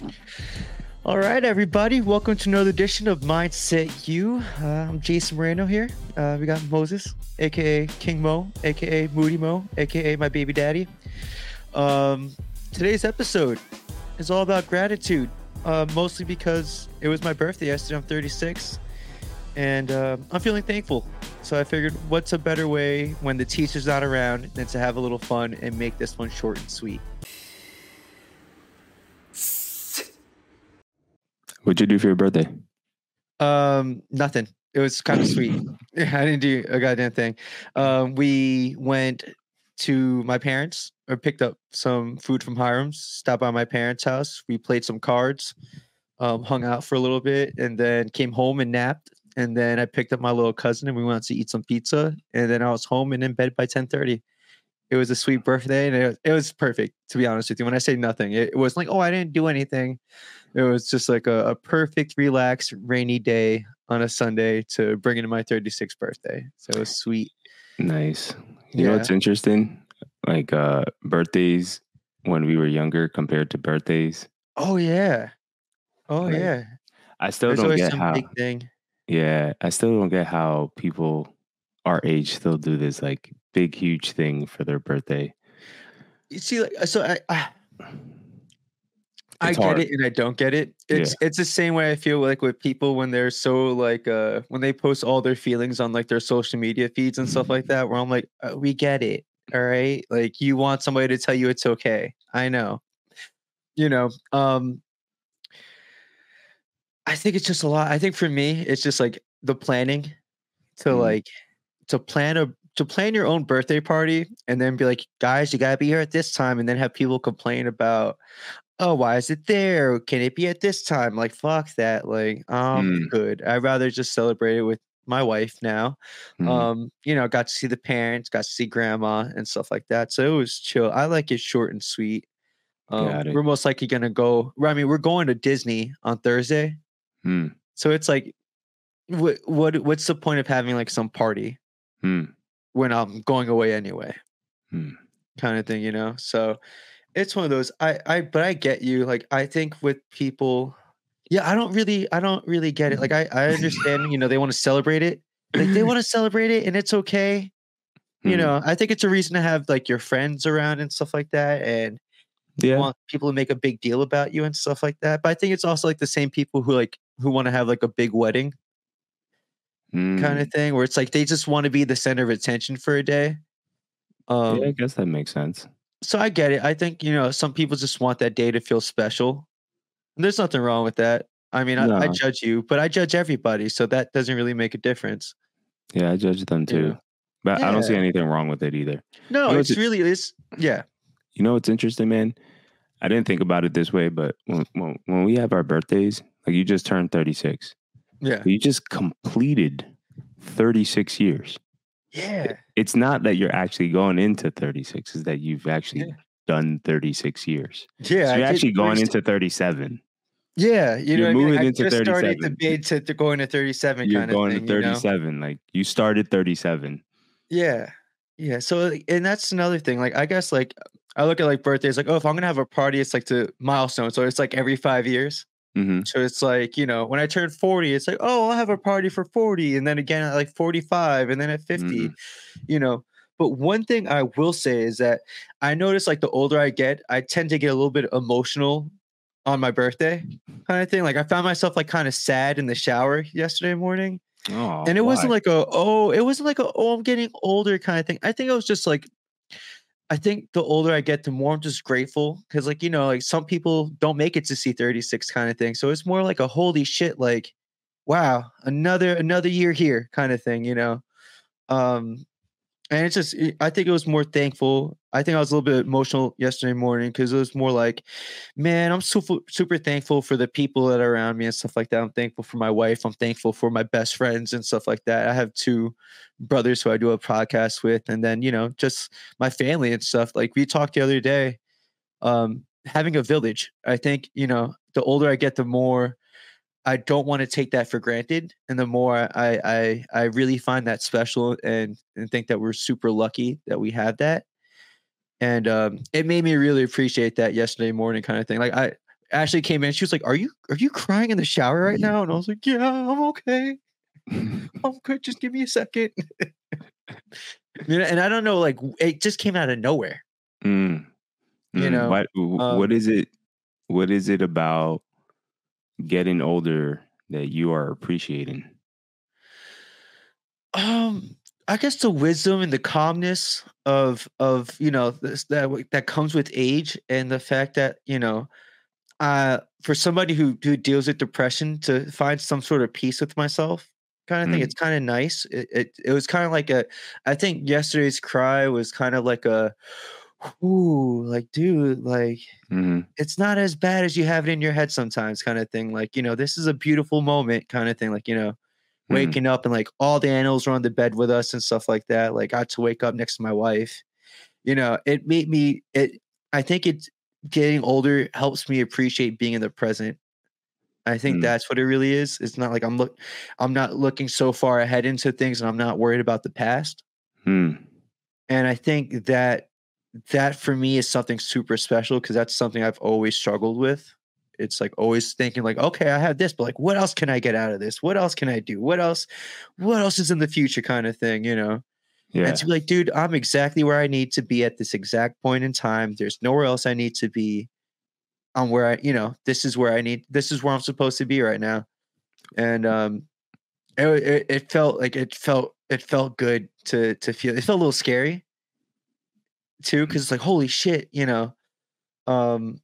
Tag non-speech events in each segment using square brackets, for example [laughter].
[laughs] All right, everybody. Welcome to another edition of Mindset U. Uh, I'm Jason Moreno here. Uh, we got Moses, aka King Mo, aka Moody Mo, aka my baby daddy. Um, today's episode is all about gratitude, uh, mostly because it was my birthday yesterday. I'm 36, and uh, I'm feeling thankful. So I figured, what's a better way when the teacher's not around than to have a little fun and make this one short and sweet? What'd you do for your birthday? Um, nothing. It was kind of [laughs] sweet. [laughs] I didn't do a goddamn thing. Um, we went to my parents or picked up some food from Hiram's, stopped by my parents' house. We played some cards, um, hung out for a little bit, and then came home and napped. And then I picked up my little cousin and we went out to eat some pizza. And then I was home and in bed by 10:30. It was a sweet birthday and it was, it was perfect, to be honest with you. When I say nothing, it, it was like, oh, I didn't do anything. It was just like a, a perfect, relaxed, rainy day on a Sunday to bring into my 36th birthday. So it was sweet. Nice. You know Yeah. what's interesting? Like uh birthdays when we were younger compared to birthdays. Oh yeah. Oh Like, yeah. I still There's don't get how big thing. Yeah, I still don't get how people our age still do this like big huge thing for their birthday. You see, like so I I, I get hard. it and I don't get it. Yeah. It's it's the same way I feel like with people when they're so like uh when they post all their feelings on like their social media feeds and stuff like that, where I'm like, uh, we get it. All right. Like you want somebody to tell you it's okay. I know. You know, um I think it's just a lot. I think for me, it's just like the planning to Mhm. like to plan a to plan your own birthday party and then be like, guys, you gotta be here at this time, and then have people complain about, oh, why is it there? Can it be at this time? Like, fuck that. Like, um, Mm. good. I'd rather just celebrate it with my wife now. Mhm. Um, you know, got to see the parents, got to see grandma and stuff like that. So it was chill. I like it short and sweet. Um, we're most likely gonna go. I mean, we're going to Disney on Thursday. Hmm. So it's like, what what what's the point of having like some party Hmm. when I'm going away anyway, Hmm. kind of thing, you know? So it's one of those. I I but I get you. Like I think with people, yeah, I don't really I don't really get it. Like I I understand, you know, they want to celebrate it. Like they [clears throat] want to celebrate it, and it's okay. You Hmm. know, I think it's a reason to have like your friends around and stuff like that, and you Yeah. want people to make a big deal about you and stuff like that. But I think it's also like the same people who like who want to have like a big wedding kind Mm. of thing, where it's like they just want to be the center of attention for a day. Um, yeah, I guess that makes sense. So I get it. I think you know some people just want that day to feel special. And there's nothing wrong with that. I mean, I, I judge you, but I judge everybody, so that doesn't really make a difference. Yeah, I judge them Yeah. too. But I don't see anything wrong with it either. No, You know, it's it's- really it's yeah. You know what's interesting, man? I didn't think about it this way, but when when, when we have our birthdays, like you just turned 36. Yeah. You just completed 36 years. Yeah. It's not that you're actually going into 36, is that you've actually Yeah. done 36 years. Yeah. So you're did actually going 36 into 37. Yeah, you know, you're I mean? moving I into just started the 37. bid to, to going to 37 You're going thing. to you know? 37. Like you started 37. Yeah. Yeah. So and that's another thing. Like I guess like I look at like birthdays, like, oh, if I'm gonna have a party, it's like to milestone. So it's like every five years. Hmm So it's like, you know, when I turn 40, it's like, oh, I'll have a party for 40. And then again at like 45 and then at 50, Mhm. you know. But one thing I will say is that I notice like the older I get, I tend to get a little bit emotional on my birthday kind of thing. Like I found myself like kind of sad in the shower yesterday morning. Oh, and it wasn't like a oh, it wasn't like a oh, I'm getting older kind of thing. I think it was just like I think the older I get, the more I'm just grateful because, like, you know, like some people don't make it to see 36 kind of thing. So it's more like a holy shit, like, wow, another another year here kind of thing, you know. Um, and it's just I think it was more thankful. I think I was a little bit emotional yesterday morning because it was more like, man, I'm super super thankful for the people that are around me and stuff like that. I'm thankful for my wife. I'm thankful for my best friends and stuff like that. I have two brothers who I do a podcast with, and then you know just my family and stuff. Like we talked the other day, um, having a village. I think you know the older I get, the more I don't want to take that for granted, and the more I I I really find that special and and think that we're super lucky that we have that. And um, it made me really appreciate that yesterday morning kind of thing. Like I Ashley came in. She was like, "Are you are you crying in the shower right now?" And I was like, "Yeah, I'm okay. [laughs] I'm good. Just give me a second. [laughs] you know, and I don't know, like it just came out of nowhere. Mm. You Mm, know, what, w- um, what is it? What is it about getting older that you are appreciating? Um, I guess the wisdom and the calmness of of you know this, that that comes with age, and the fact that you know, uh, for somebody who who deals with depression to find some sort of peace with myself, kind of thing. Mm. It's kind of nice. It it, it was kind of like a. I think yesterday's cry was kind of like a. Ooh, like dude, like hmm it's not as bad as you have it in your head sometimes, kind of thing. Like you know, this is a beautiful moment, kind of thing. Like you know, Mhm. waking up and like all the animals were on the bed with us and stuff like that. Like I had to wake up next to my wife. You know, it made me it I think it's getting older helps me appreciate being in the present. I think Mm. that's what it really is. It's not like I'm look I'm not looking so far ahead into things and I'm not worried about the past. Mm. And I think that that for me is something super special because that's something I've always struggled with. It's like always thinking like, okay, I have this, but like, what else can I get out of this? What else can I do? What else? What else is in the future? Kind of thing, you know. Yeah. And to be like, dude, I'm exactly where I need to be at this exact point in time. There's nowhere else I need to be. I'm where I, you know, this is where I need. This is where I'm supposed to be right now. And um, it, it, it felt like it felt it felt good to to feel. It felt a little scary too, because it's like, holy shit, you know. Um,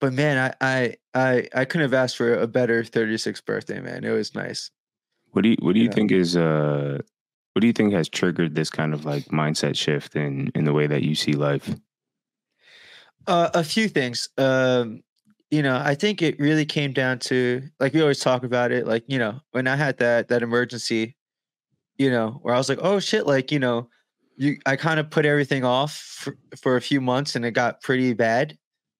but man, I I I I couldn't have asked for a better 36th birthday, man. It was nice. What do you What do you Yeah. think is uh What do you think has triggered this kind of like mindset shift in in the way that you see life? Uh, a few things. Um, you know, I think it really came down to like we always talk about it. Like you know, when I had that that emergency, you know, where I was like, oh shit, like you know, you I kind of put everything off for, for a few months, and it got pretty bad.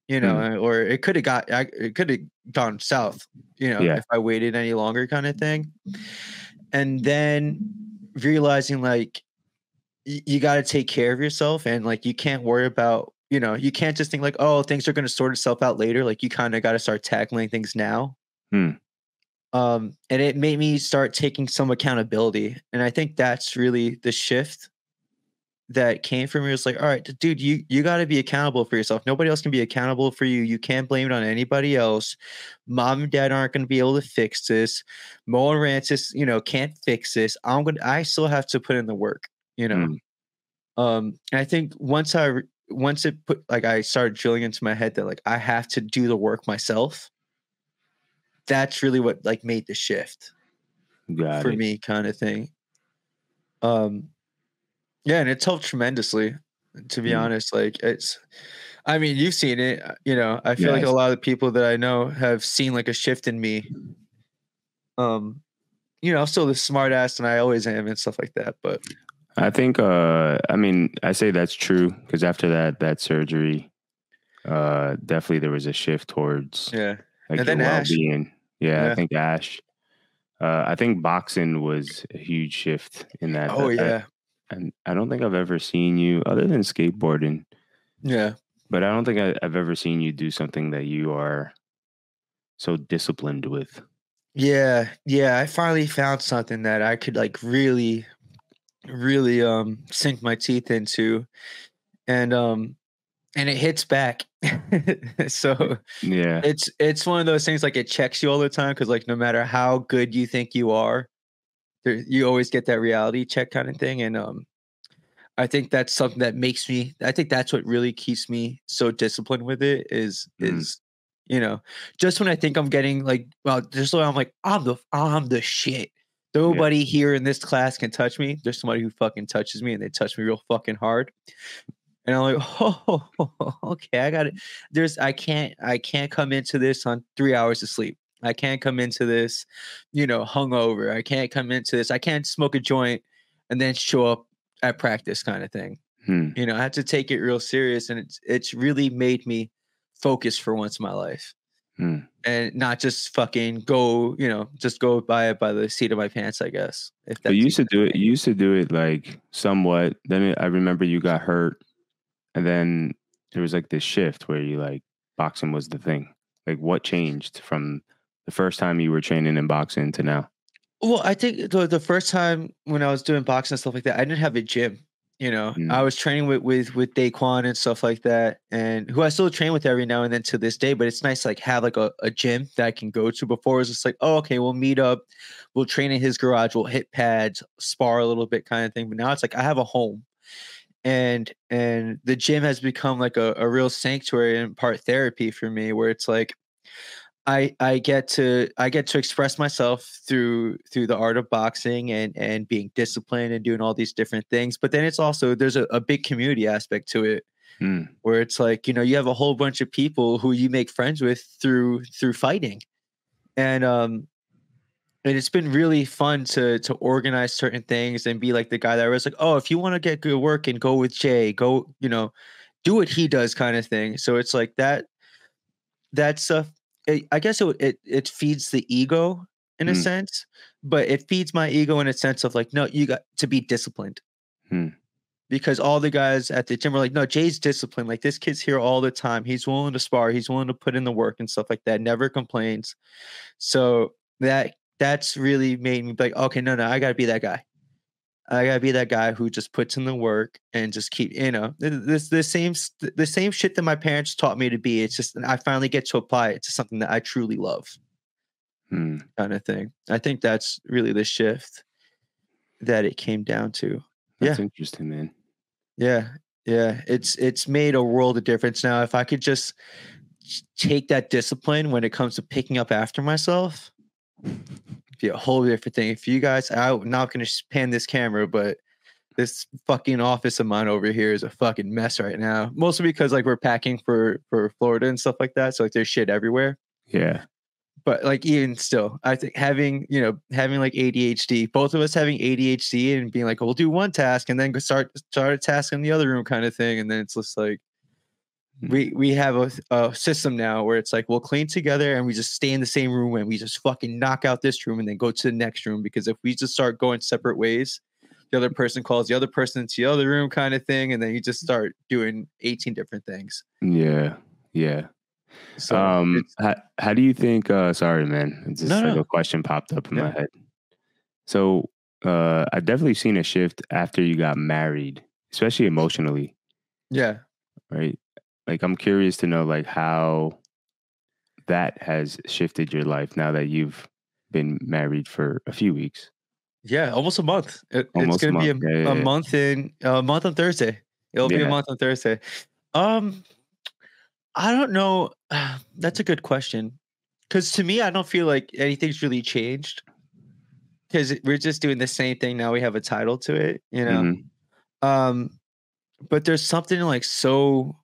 You know, Mm. or it could have got I- it could have gone south. You know, Yeah. if I waited any longer, kind of thing. And then realizing like y- you got to take care of yourself and like you can't worry about you know you can't just think like oh things are going to sort itself out later like you kind of got to start tackling things now Hmm. um and it made me start taking some accountability and i think that's really the shift that came from me was like all right dude you you got to be accountable for yourself. Nobody else can be accountable for you. You can't blame it on anybody else. Mom and dad aren't going to be able to fix this. Mo and Rances you know can't fix this. I'm gonna i still have to put in the work you know? Mm. um and i think once i once it put like i started drilling into my head that like i have to do the work myself that's really what like made the shift Got for it. me kind of thing. Um yeah and it's helped tremendously to be Mm. honest like it's i mean you've seen it uh, you know i feel like a lot of people that i know have seen like a shift in me um you know i'm still the smart ass and i always am and stuff like that but I think uh I mean I say that's true because after that that surgery uh definitely there was a shift towards yeah like And your then Ash. well-being. Yeah, Yeah. I think Ash. Uh, I think boxing was a huge shift in that. oh that- yeah and I don't think I've ever seen you other than skateboarding, yeah but I don't think I, I've ever seen you do something that you are so disciplined with. Yeah, yeah, I finally found something that I could like really really um sink my teeth into and um and it hits back. [laughs] so Yeah, it's it's one of those things like it checks you all the time cuz like no matter how good you think you are there, you always get that reality check kind of thing and um I think that's something that makes me I think that's what really keeps me so disciplined with it is Mm. is you know just when I think I'm getting like well just when I'm like I'm the I'm the shit. Nobody here in this class can touch me. There's somebody who fucking touches me and they touch me real fucking hard. And I'm like [laughs] oh okay I got it. There's I can't I can't come into this on 3 hours of sleep I can't come into this you know hungover I can't come into this I can't smoke a joint and then show up at practice kind of thing Hmm. you know i had to take it real serious and it's it's really made me focus for once in my life Hmm. and not just fucking go you know just go by it by the seat of my pants i guess if But you used to do it. You used to do it like somewhat. Then I remember you got hurt, and then there was like this shift where you like boxing was the thing? Like what changed from the first time you were training in boxing to now? Well, I think the the first time when I was doing boxing and stuff like that, I didn't have a gym. You know, Mm. I was training with with with Daquan and stuff like that, and who I still train with every now and then to this day. But it's nice to like have like a, a gym that I can go to. Before it was just like, oh, okay, we'll meet up, we'll train in his garage, we'll hit pads, spar a little bit, kind of thing. But now it's like I have a home, and and the gym has become like a, a real sanctuary and part therapy for me, where it's like I I get to I get to express myself through through the art of boxing and and being disciplined and doing all these different things. But then it's also there's a, a big community aspect to it Mm. where it's like you know you have a whole bunch of people who you make friends with through through fighting, and um and it's been really fun to to organize certain things and be like the guy that was like oh if you want to get good work and go with Jay go you know do what he does kind of thing. So it's like that that stuff it, I guess it, it it feeds the ego in a Mm. sense, but it feeds my ego in a sense of like, no, you got to be disciplined. Hmm. Because all the guys at the gym are like, no, Jay's disciplined. Like this kid's here all the time. He's willing to spar. He's willing to put in the work and stuff like that. Never complains. So that that's really made me be like, okay, no, no, I gotta be that guy. I gotta be that guy who just puts in the work and just keep, you know, this the same the same shit that my parents taught me to be. It's just I finally get to apply it to something that I truly love, Mm. kind of thing. I think that's really the shift that it came down to. That's interesting, man. Yeah, yeah, it's it's made a world of difference now. If I could just take that discipline when it comes to picking up after myself, a whole different thing. If you guys, I'm not going to pan this camera, but this fucking office of mine over here is a fucking mess right now. Mostly because like we're packing for for Florida and stuff like that, so like there's shit everywhere. Yeah. But like even still, I think having you know having like ADHD, both of us having ADHD and being like, we'll do one task and then start start a task in the other room, kind of thing, and then it's just like. We we have a, a system now where it's like we'll clean together and we just stay in the same room and we just fucking knock out this room and then go to the next room because if we just start going separate ways, the other person calls the other person into the other room, kind of thing, and then you just start doing eighteen different things. Yeah. Yeah. So um how, how do you think uh sorry man it's just No, like no. a question popped up in my head so uh i've definitely seen a shift after you got married especially emotionally yeah. right like i'm curious to know like how that has shifted your life now that you've been married for a few weeks Yeah, almost a month. It- Almost it's gonna be a, month. Yeah, yeah, a yeah. month in a month on Thursday. It'll be a month on Thursday. Um, I don't know. [sighs] That's a good question. Because to me, I don't feel like anything's really changed. Because we're just doing the same thing now. We have a title to it, you know. Mhm. Um, but there's something like so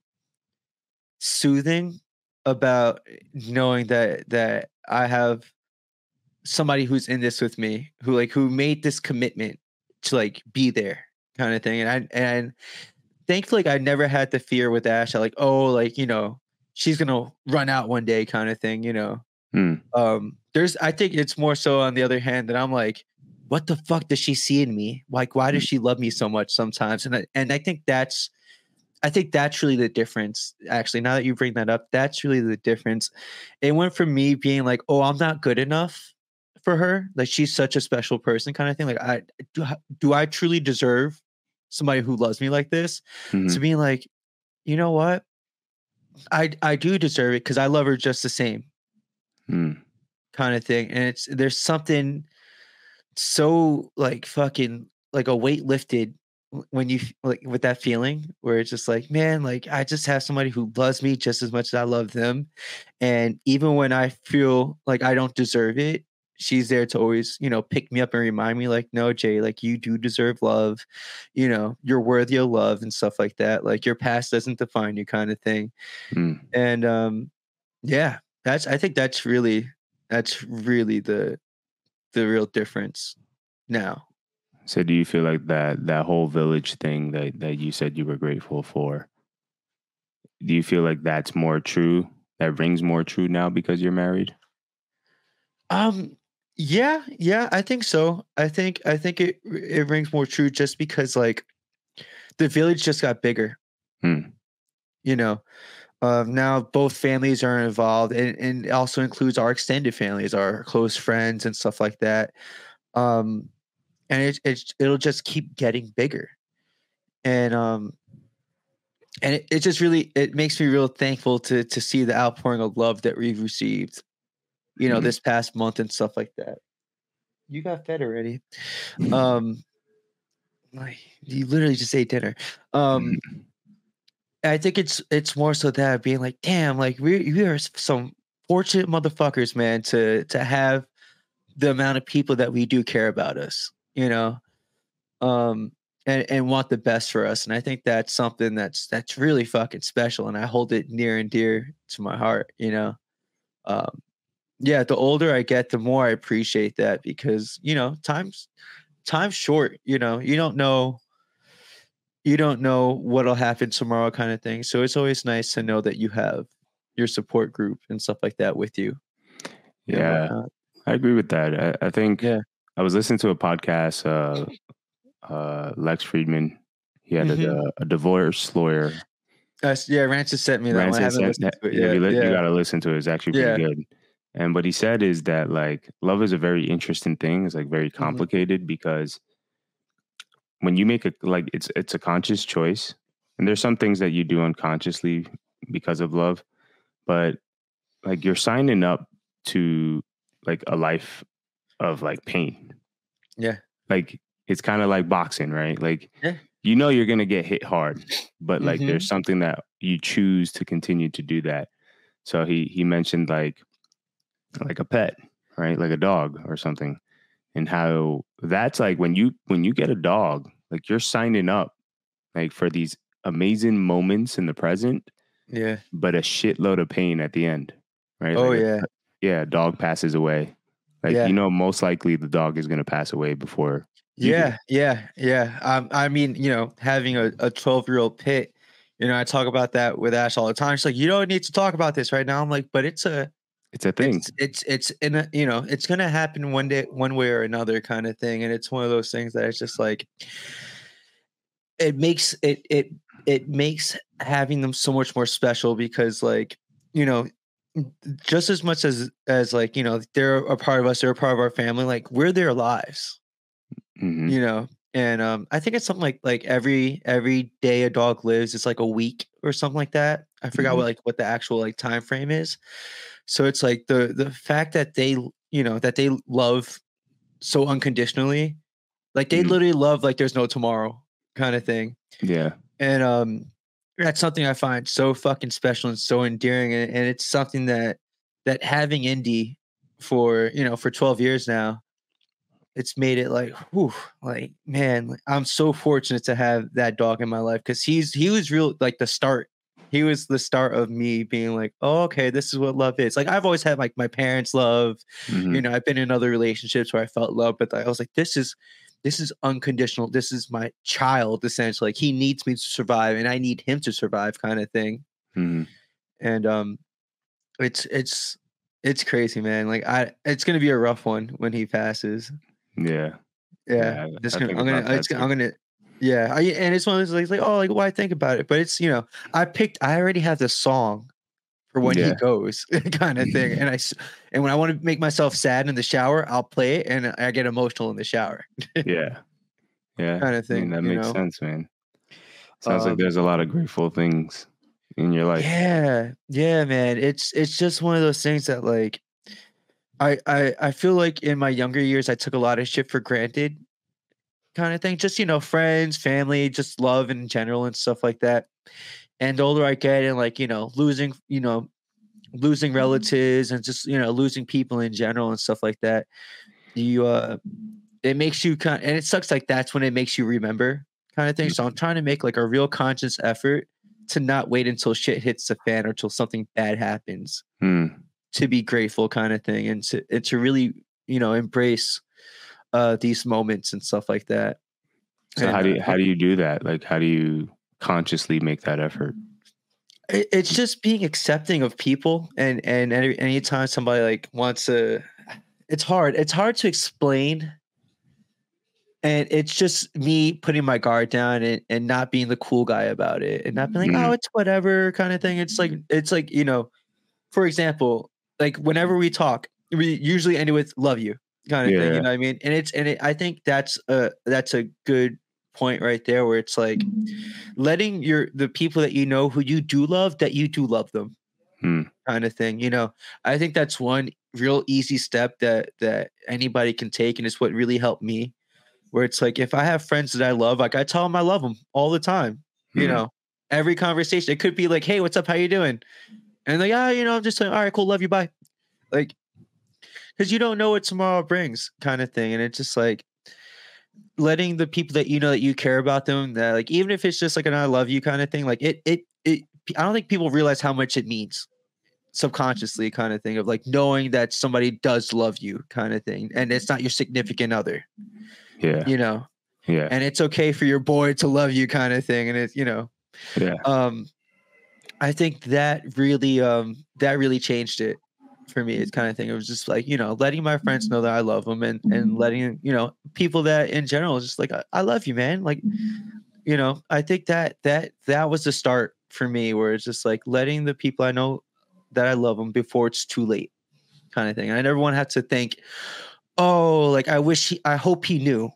soothing about knowing that that I have somebody who's in this with me, who like who made this commitment to like be there, kind of thing. And I and thankfully, like, I never had the fear with Ash. I like, oh, like you know, she's gonna run out one day, kind of thing. You know, Mm. um there's i think it's more so on the other hand that i'm like what the fuck does she see in me like why does she love me so much sometimes and I, and i think that's i think that's really the difference actually now that you bring that up that's really the difference it went from me being like oh i'm not good enough for her like she's such a special person kind of thing like i do, I- do i truly deserve somebody who loves me like this Mhm. to being like you know what i i do deserve it because i love her just the same Mm. kind of thing. And it's there's something so like fucking like a weight lifted when you like with that feeling where it's just like, man, like I just have somebody who loves me just as much as I love them. And even when I feel like I don't deserve it, she's there to always, you know, pick me up and remind me, like, no, Jay, like you do deserve love. You know, you're worthy of love and stuff like that. Like your past doesn't define you, kind of thing Mm. and um yeah that's i think that's really that's really the the real difference now So do you feel like that that whole village thing that that you said you were grateful for? Do you feel like that's more true? That rings more true now because you're married? um yeah yeah i think so i think i think it it rings more true just because like the village just got bigger Hmm. you know Uh, now both families are involved, and, and also includes our extended families, our close friends, and stuff like that. Um, and it, it it'll just keep getting bigger, and um, and it, it just really it makes me real thankful to to see the outpouring of love that we've received, you know, Mhm. this past month and stuff like that. You got fed already. Um, like, you literally just ate dinner. Um, Mhm. I think it's it's more so that being like, damn, like we we are some fortunate motherfuckers, man, to to have the amount of people that we do care about us, you know, um, and and want the best for us. And I think that's something that's that's really fucking special, and I hold it near and dear to my heart, you know. Um, yeah, the older I get, the more I appreciate that because you know, time's time's short. You know, you don't know you don't know what'll happen tomorrow kind of thing. So it's always nice to know that you have your support group and stuff like that with you. and Yeah. I agree with that. I, I think Yeah. I was listening to a podcast. Uh, uh, Lex Fridman, he had Mhm. a, a divorce lawyer. That's- yeah, Rance just sent me that one. I Ransom haven't said listened that- to it yeah, you, li- you got to listen to it. It's actually pretty good. And what he said is that like love is a very interesting thing. It's like very Mhm. complicated because when you make a like it's it's a conscious choice, and there's some things that you do unconsciously because of love, but like you're signing up to like a life of like pain. Yeah. Like it's kind of like boxing, right? Like Yeah. you know you're gonna get hit hard, but like Mhm. there's something that you choose to continue to do that. So he he mentioned like like a pet, right? Like a dog or something. And how that's like when you when you get a dog, like you're signing up like for these amazing moments in the present, Yeah. but a shitload of pain at the end. Right? Oh Like a- yeah. yeah, a dog passes away. Like Yeah. you know, most likely the dog is gonna pass away before you do. Yeah, yeah, yeah. Um, I mean, you know, having a, a 12 year old pit, you know, I talk about that with Ash all the time. She's like, you don't need to talk about this right now. I'm like, but it's a It's a thing. it's it's it's in a you know, it's gonna happen one day, one way or another kind of thing. And it's one of those things that it's just like it makes it it it makes having them so much more special because like, you know, just as much as as like, you know, they're a part of us, they're a part of our family, like we're their lives Mhm. you know and um i think it's something like like every every day a dog lives it's like a week or something like that i forgot Mhm. what like what the actual like time frame is so it's like the the fact that they you know that they love so unconditionally like they Mhm. literally love like there's no tomorrow kind of thing Yeah. and um that's something i find so fucking special and so endearing and, and it's something that that having indie for you know for 12 years now it's made it like whew, like man i'm so fortunate to have that dog in my life because he's he was real like the start. He was the start of me being like oh, okay this is what love is. Like i've always had like my parents love. Mhm. you know i've been in other relationships where i felt love but i was like this is this is unconditional this is my child essentially like he needs me to survive and i need him to survive kind of thing Mhm. and um it's it's it's crazy man like i it's gonna be a rough one when he passes Yeah. yeah, Yeah, I gonna, I'm gonna, it's, too. I'm gonna, yeah, I, and it's one of those like, like, oh, like, why think about it? But it's, you know, I picked, I already have the song for when Yeah. he goes, [laughs] kind of thing. And i and when I want to make myself sad in the shower, I'll play it, and I get emotional in the shower, Yeah. Yeah. kind of I mean, thing. that makes know? sense, man. Sounds like Um, there's a lot of grateful things in your life. Yeah, yeah, man. It's it's just one of those things that like I I I feel like in my younger years I took a lot of shit for granted kind of thing. Just you know, friends, family, just love in general and stuff like that. And the older I get and like, you know, losing, you know, losing relatives and just, you know, losing people in general and stuff like that, you uh it makes you kind and it sucks like that's when it makes you remember kind of thing. So I'm trying to make like a real conscious effort to not wait until shit hits the fan or till something bad happens Hmm. to be grateful kind of thing and to and to really you know embrace uh these moments and stuff like that So And, how do uh, you, how do you do that? Like how do you consciously make that effort? it's just being accepting of people and and any anytime somebody like wants to it's hard. It's hard to explain. And it's just me putting my guard down and, and not being the cool guy about it and not being like Mhm. oh it's whatever kind of thing. It's like it's like you know for example like whenever we talk we usually end it with love you kind of thing you know what i mean? And it's and it, i think that's a that's a good point right there where it's like letting your the people that you know who you do love that you do love them Hmm. kind of thing you know? I think that's one real easy step that that anybody can take and it's what really helped me where it's like if i have friends that i love like i tell them i love them all the time you Hmm. know? Every conversation it could be like hey what's up? How you doing? And like ah you know i'm just like all right cool love you bye. Like because you don't know what tomorrow brings kind of thing and it's just like letting the people that you know that you care about them that like even if it's just like an i love you kind of thing like it it it i don't think people realize how much it means subconsciously kind of thing of like knowing that somebody does love you kind of thing and it's not your significant other Yeah. you know Yeah. and it's okay for your boy to love you kind of thing and it's you know Yeah. um i think that really um that really changed it for me it's kind of thing it was just like you know letting my friends know that i love them and and letting you know people that in general just like i, I love you man. Like you know i think that that that was the start for me where it's just like letting the people i know that i love them before it's too late kind of thing. And i never want to have to think oh like i wish he i hope he knew.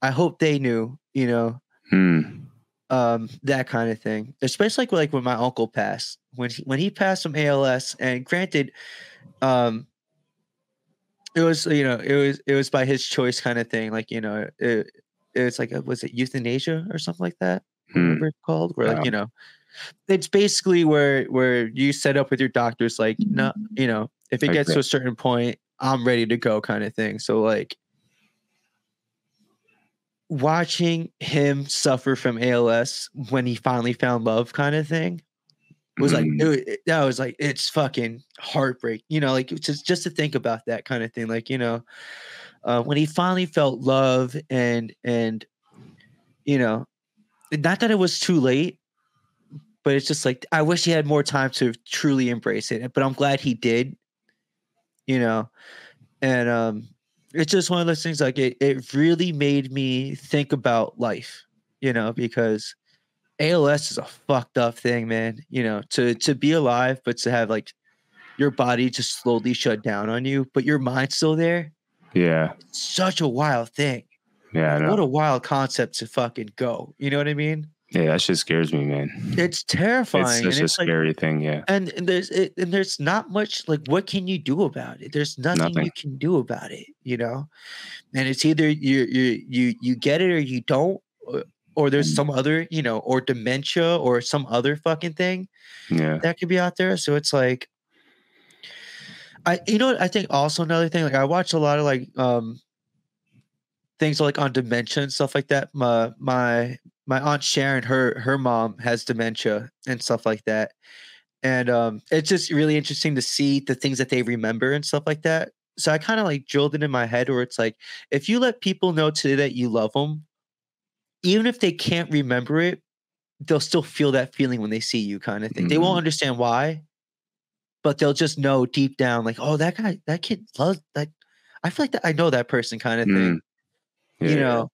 I hope they knew you know? Hmm. um that kind of thing. Especially like, like when my uncle passed. When he, when he passed from als and granted um it was you know it was it was by his choice kind of thing like you know it, it was like was it euthanasia or something like that Hmm. whatever it's called where Yeah. like you know it's basically where where you set up with your doctors like no you know if it gets to a certain point i'm ready to go kind of thing so like watching him suffer from als when he finally found love kind of thing was like Hmm. it, that was like it's fucking heartbreak you know like just just to think about that kind of thing like you know uh, when he finally felt love and and you know not that it was too late but it's just like i wish he had more time to truly embrace it but i'm glad he did you know and um it's just one of those things like it, it really made me think about life you know because als is a fucked up thing man you know to to be alive but to have like your body just slowly shut down on you but your mind's still there Yeah. such a wild thing Yeah. I Like, know. what a wild concept to fucking go you know what i mean yeah. That shit scares me, man. it's terrifying It's and such a it's like scary thing. Yeah. and, and there's it, and there's not much like what can you do about it there's nothing, Nothing. you can do about it you know and it's either you you you you get it or you don't or, there's Mm. some other you know or dementia or some other fucking thing Yeah. that could be out there so it's like i you know i think also another thing like i watch a lot of like um things like on dementia and stuff like that my my my aunt sharon her her mom has dementia and stuff like that and um it's just really interesting to see the things that they remember and stuff like that so i kind of like drilled it in my head where it's like if you let people know today that you love them even if they can't remember it they'll still feel that feeling when they see you kind of thing they won't Mhm. understand why but they'll just know deep down like oh that guy that kid loves that i feel like that i know that person kind of thing Mm. Yeah, you know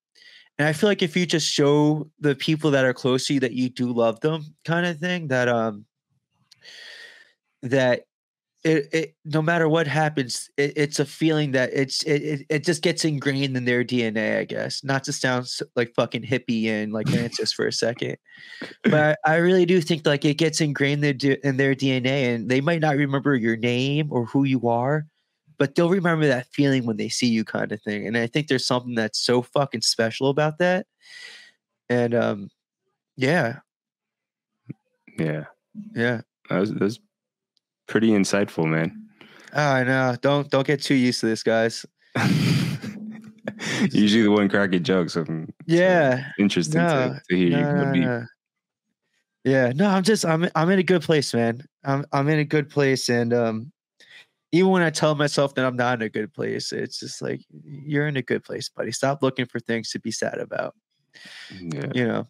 and i feel like if you just show the people that are close to you that you do love them kind of thing that um that it, it no matter what happens it, it's a feeling that it's it, it, just gets ingrained in their dna i guess. Not to sound like fucking hippie and like Rances for a second but I, I really do think like it gets ingrained in their, in their dna and they might not remember your name or who you are but they'll remember that feeling when they see you kind of thing and i think there's something that's so fucking special about that and um yeah. Yeah. yeah. That was, that was pretty insightful, man. oh, i know don't don't get too used to this guys [laughs] Usually the one cracking jokes. Um, I'm uh, yeah interesting No, to, to hear No, no, no. Yeah, no, I'm just I'm I'm in a good place, man. I'm I'm in a good place, and um, even when I tell myself that I'm not in a good place, it's just like you're in a good place, buddy. Stop looking for things to be sad about, Yeah. you know.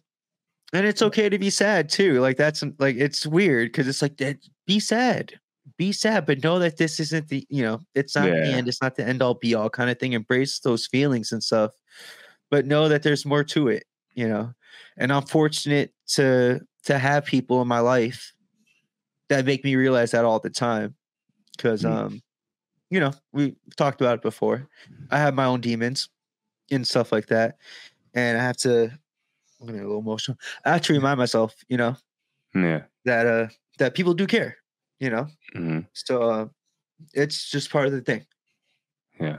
And it's okay to be sad too. Like that's like it's weird because it's like that. Be sad, be sad, but know that this isn't the you know it's not the end. It's not the end all be all kind of thing. Embrace those feelings and stuff. but know that there's more to it, you know. And I'm fortunate to to have people in my life that make me realize that all the time. Cause Mm. um, you know, we talked about it before. I have my own demons and stuff like that. And I have to I'm getting a little emotional. I have to remind myself, you know, Yeah. that uh that people do care, you know. hmm So uh, it's just part of the thing. Yeah.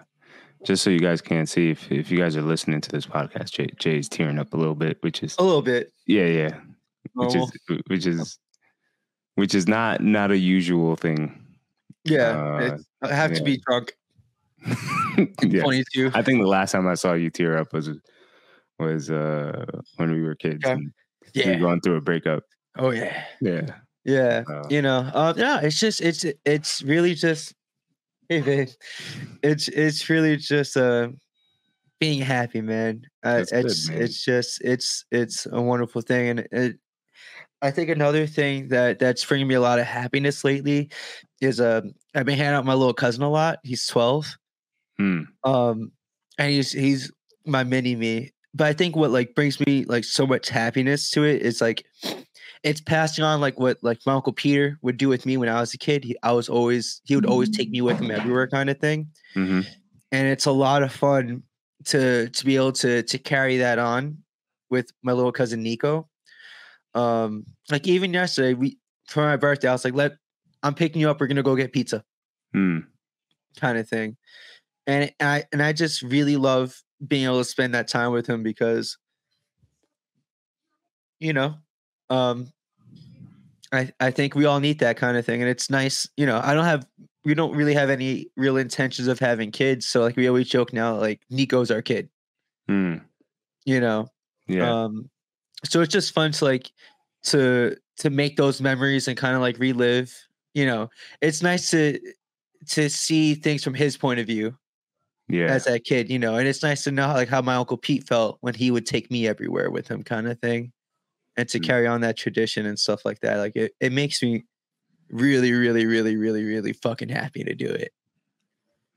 Just so you guys can't see, if, if you guys are listening to this podcast, Jay, Jay's tearing up a little bit, which is A little bit. yeah, yeah, which is which is which is not not a usual thing. yeah, uh, it's- I have to be drunk. [laughs] yeah. 22. I think the last time I saw you tear up was was uh when we were kids. Yeah. and we were Yeah. going through a breakup. Oh yeah. Yeah. Yeah. Uh, you know. Uh, yeah. It's just. It's. It's really just. [laughs] Hey, babe. It's. It's really just. Uh, being happy, man. Uh, That's good, it's. man. It's just. It's. It's a wonderful thing, and it. I think another thing that that's bringing me a lot of happiness lately is uh I've been hanging out with my little cousin a lot. He's twelve. hmm. um and he's he's my mini me but i think what like brings me like so much happiness to it is like it's passing on like what like my uncle peter would do with me when i was a kid. He, i was always he would always take me with him everywhere kind of thing. Hmm and it's a lot of fun to to be able to to carry that on with my little cousin nico. Um like even yesterday we for my birthday i was like let i'm picking you up. We're gonna go get pizza. Hmm. kind of thing. And I and I just really love being able to spend that time with him because you know, um I I think we all need that kind of thing and it's nice, you know, I don't have we don't really have any real intentions of having kids, so like we always joke now like Nico's our kid, Hmm. you know. Yeah. Um so it's just fun to like to to make those memories and kind of like relive, you know. It's nice to to see things from his point of view yeah. as that kid, you know, and it's nice to know how, like how my uncle Pete felt when he would take me everywhere with him, kind of thing, and to Mm. carry on that tradition and stuff like that. Like it, it makes me really, really, really, really, really fucking happy to do it.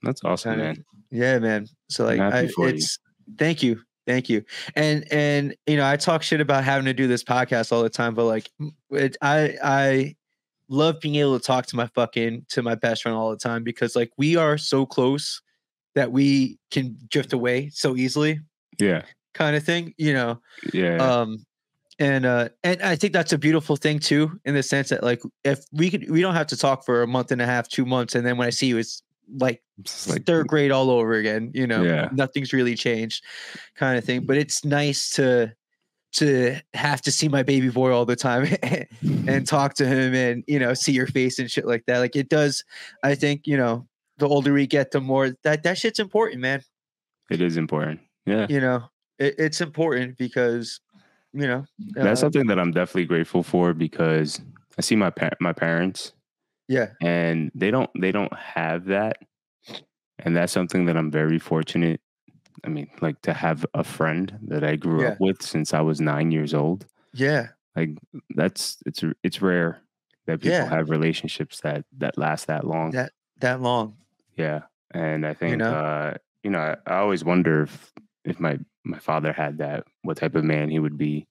That's awesome, kinda- man. Yeah, man. So like, I, for you. it's thank you, thank you, and and you know, I talk shit about having to do this podcast all the time, but like, it, I I love being able to talk to my fucking to my best friend all the time because like we are so close that we can drift away so easily, Yeah. kind of thing, you know. Yeah. Um, and uh, and I think that's a beautiful thing too, in the sense that like if we could, we don't have to talk for a month and a half, two months, and then when I see you, it's like It's like third grade all over again. You know, Yeah. nothing's really changed, kind of thing. But it's nice to to have to see my baby boy all the time [laughs] and [laughs] talk to him and you know see your face and shit like that. Like it does. I think you know the older we get, the more that that shit's important, man. it is important. Yeah. You know, it, it's important because you know That's uh, something that I'm definitely grateful for because I see my par- my parents yeah, and they don't they don't have that and that's something that i'm very fortunate i mean like to have a friend that i grew Yeah. up with since i was nine years old yeah, like that's it's it's rare that people Yeah. have relationships that that last that long That- that long. yeah and i think know? uh you know I, I always wonder if if my my father had that what type of man he would be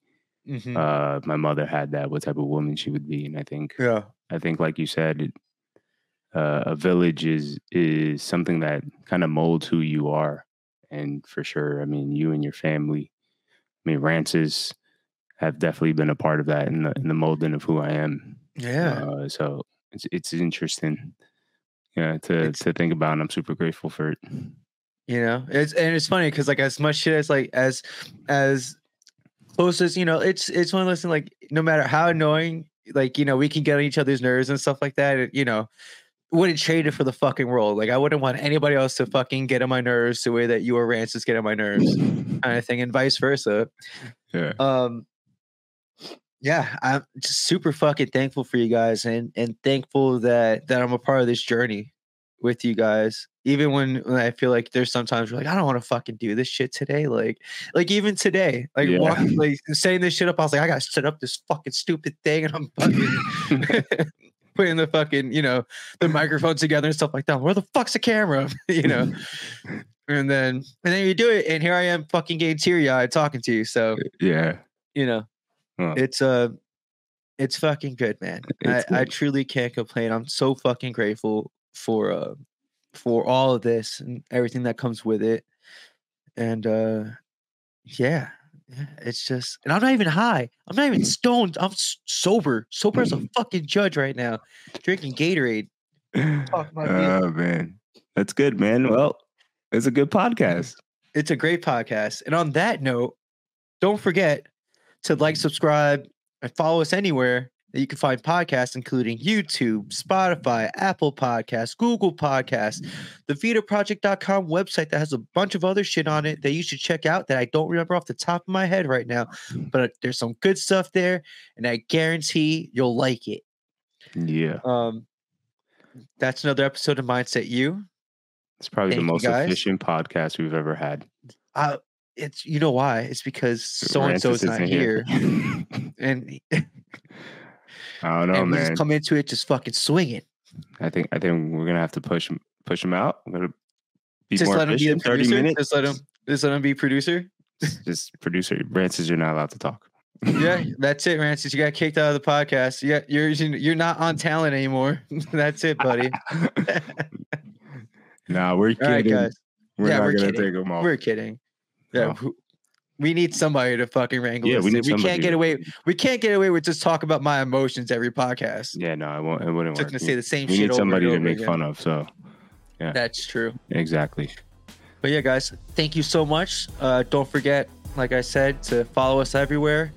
Mhm. uh my mother had that what type of woman she would be and i think yeah, I think, like you said, it, uh, a village is is something that kind of molds who you are, and for sure, I mean, you and your family. I mean, Rances have definitely been a part of that in the in the molding of who I am. yeah. Uh, so it's it's interesting, yeah, to It's- to think about. And I'm super grateful for it. You know? It's and it's funny because like as much shit as like as as close as you know it's it's one of those things like no matter how annoying like you know we can get on each other's nerves and stuff like that you know wouldn't trade it for the fucking world. Like i wouldn't want anybody else to fucking get on my nerves the way that you or rances get on my nerves [laughs] kind of thing and vice versa. Yeah, um yeah i'm just super fucking thankful for you guys and and thankful that that i'm a part of this journey with you guys even when, when i feel like there's sometimes we're like i don't want to fucking do this shit today like like even today like Yeah. walk, [laughs] like setting this shit up i was like i gotta set up this fucking stupid thing and i'm [laughs] fucking [laughs] putting the fucking you know the microphone together and stuff like that where the fuck's the camera you know and then and then you do it, and here I am, fucking getting teary eyed talking to you. So Yeah. you know, Well, it's uh it's fucking good, man. I, I truly can't complain. I'm so fucking grateful for uh for all of this and everything that comes with it. And uh yeah, yeah, it's just and I'm not even high. I'm not even stoned. I'm sober. Sober as a fucking judge right now. Drinking Gatorade. [sighs] Oh man, that's good, man. Well, it's a good podcast. It's a great podcast. And on that note, don't forget to like, subscribe, and follow us anywhere you can find podcasts, including YouTube, Spotify, Apple Podcasts, Google Podcasts, the VidaProject.com website that has a bunch of other shit on it that you should check out that I don't remember off the top of my head right now. But there's some good stuff there, and I guarantee you'll like it. Yeah, Um, that's another episode of Mindset U. it's probably Thank the most efficient podcast we've ever had. Uh, it's you know why? It's because so [laughs] and so is not isn't here, and I don't know, and man. just come into it just fucking swinging. I think I think we're gonna have to push him push him out. We're gonna be Just more let him be the. Thirty producer. minutes. Just let him. Just let him be producer. Just producer Rances, you're not allowed to talk. Yeah, [laughs] that's it, Rances. You got kicked out of the podcast. Yeah, you're you're not on talent anymore. [laughs] that's it, buddy. [laughs] nah, we're kidding. All right, guys. We're Yeah, not we're gonna kidding. take him off. We're kidding. Yeah, No. We need somebody to fucking wrangle. yeah, us we need we can't get away. We can't get away with just talk about my emotions every podcast. Yeah, no, it won't. It wouldn't Just work. gonna say the same we shit need over somebody to make again. fun of. So yeah, That's true. exactly. But yeah, guys, thank you so much. Uh, don't forget, like I said, to follow us everywhere.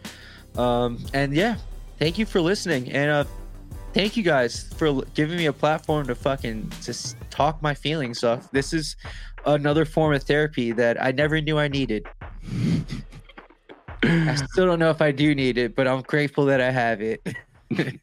Um, and yeah, thank you for listening. And uh, thank you guys for giving me a platform to fucking just talk my feelings off. This is another form of therapy that I never knew I needed. I still don't know if I do need it, but I'm grateful that I have it. [laughs]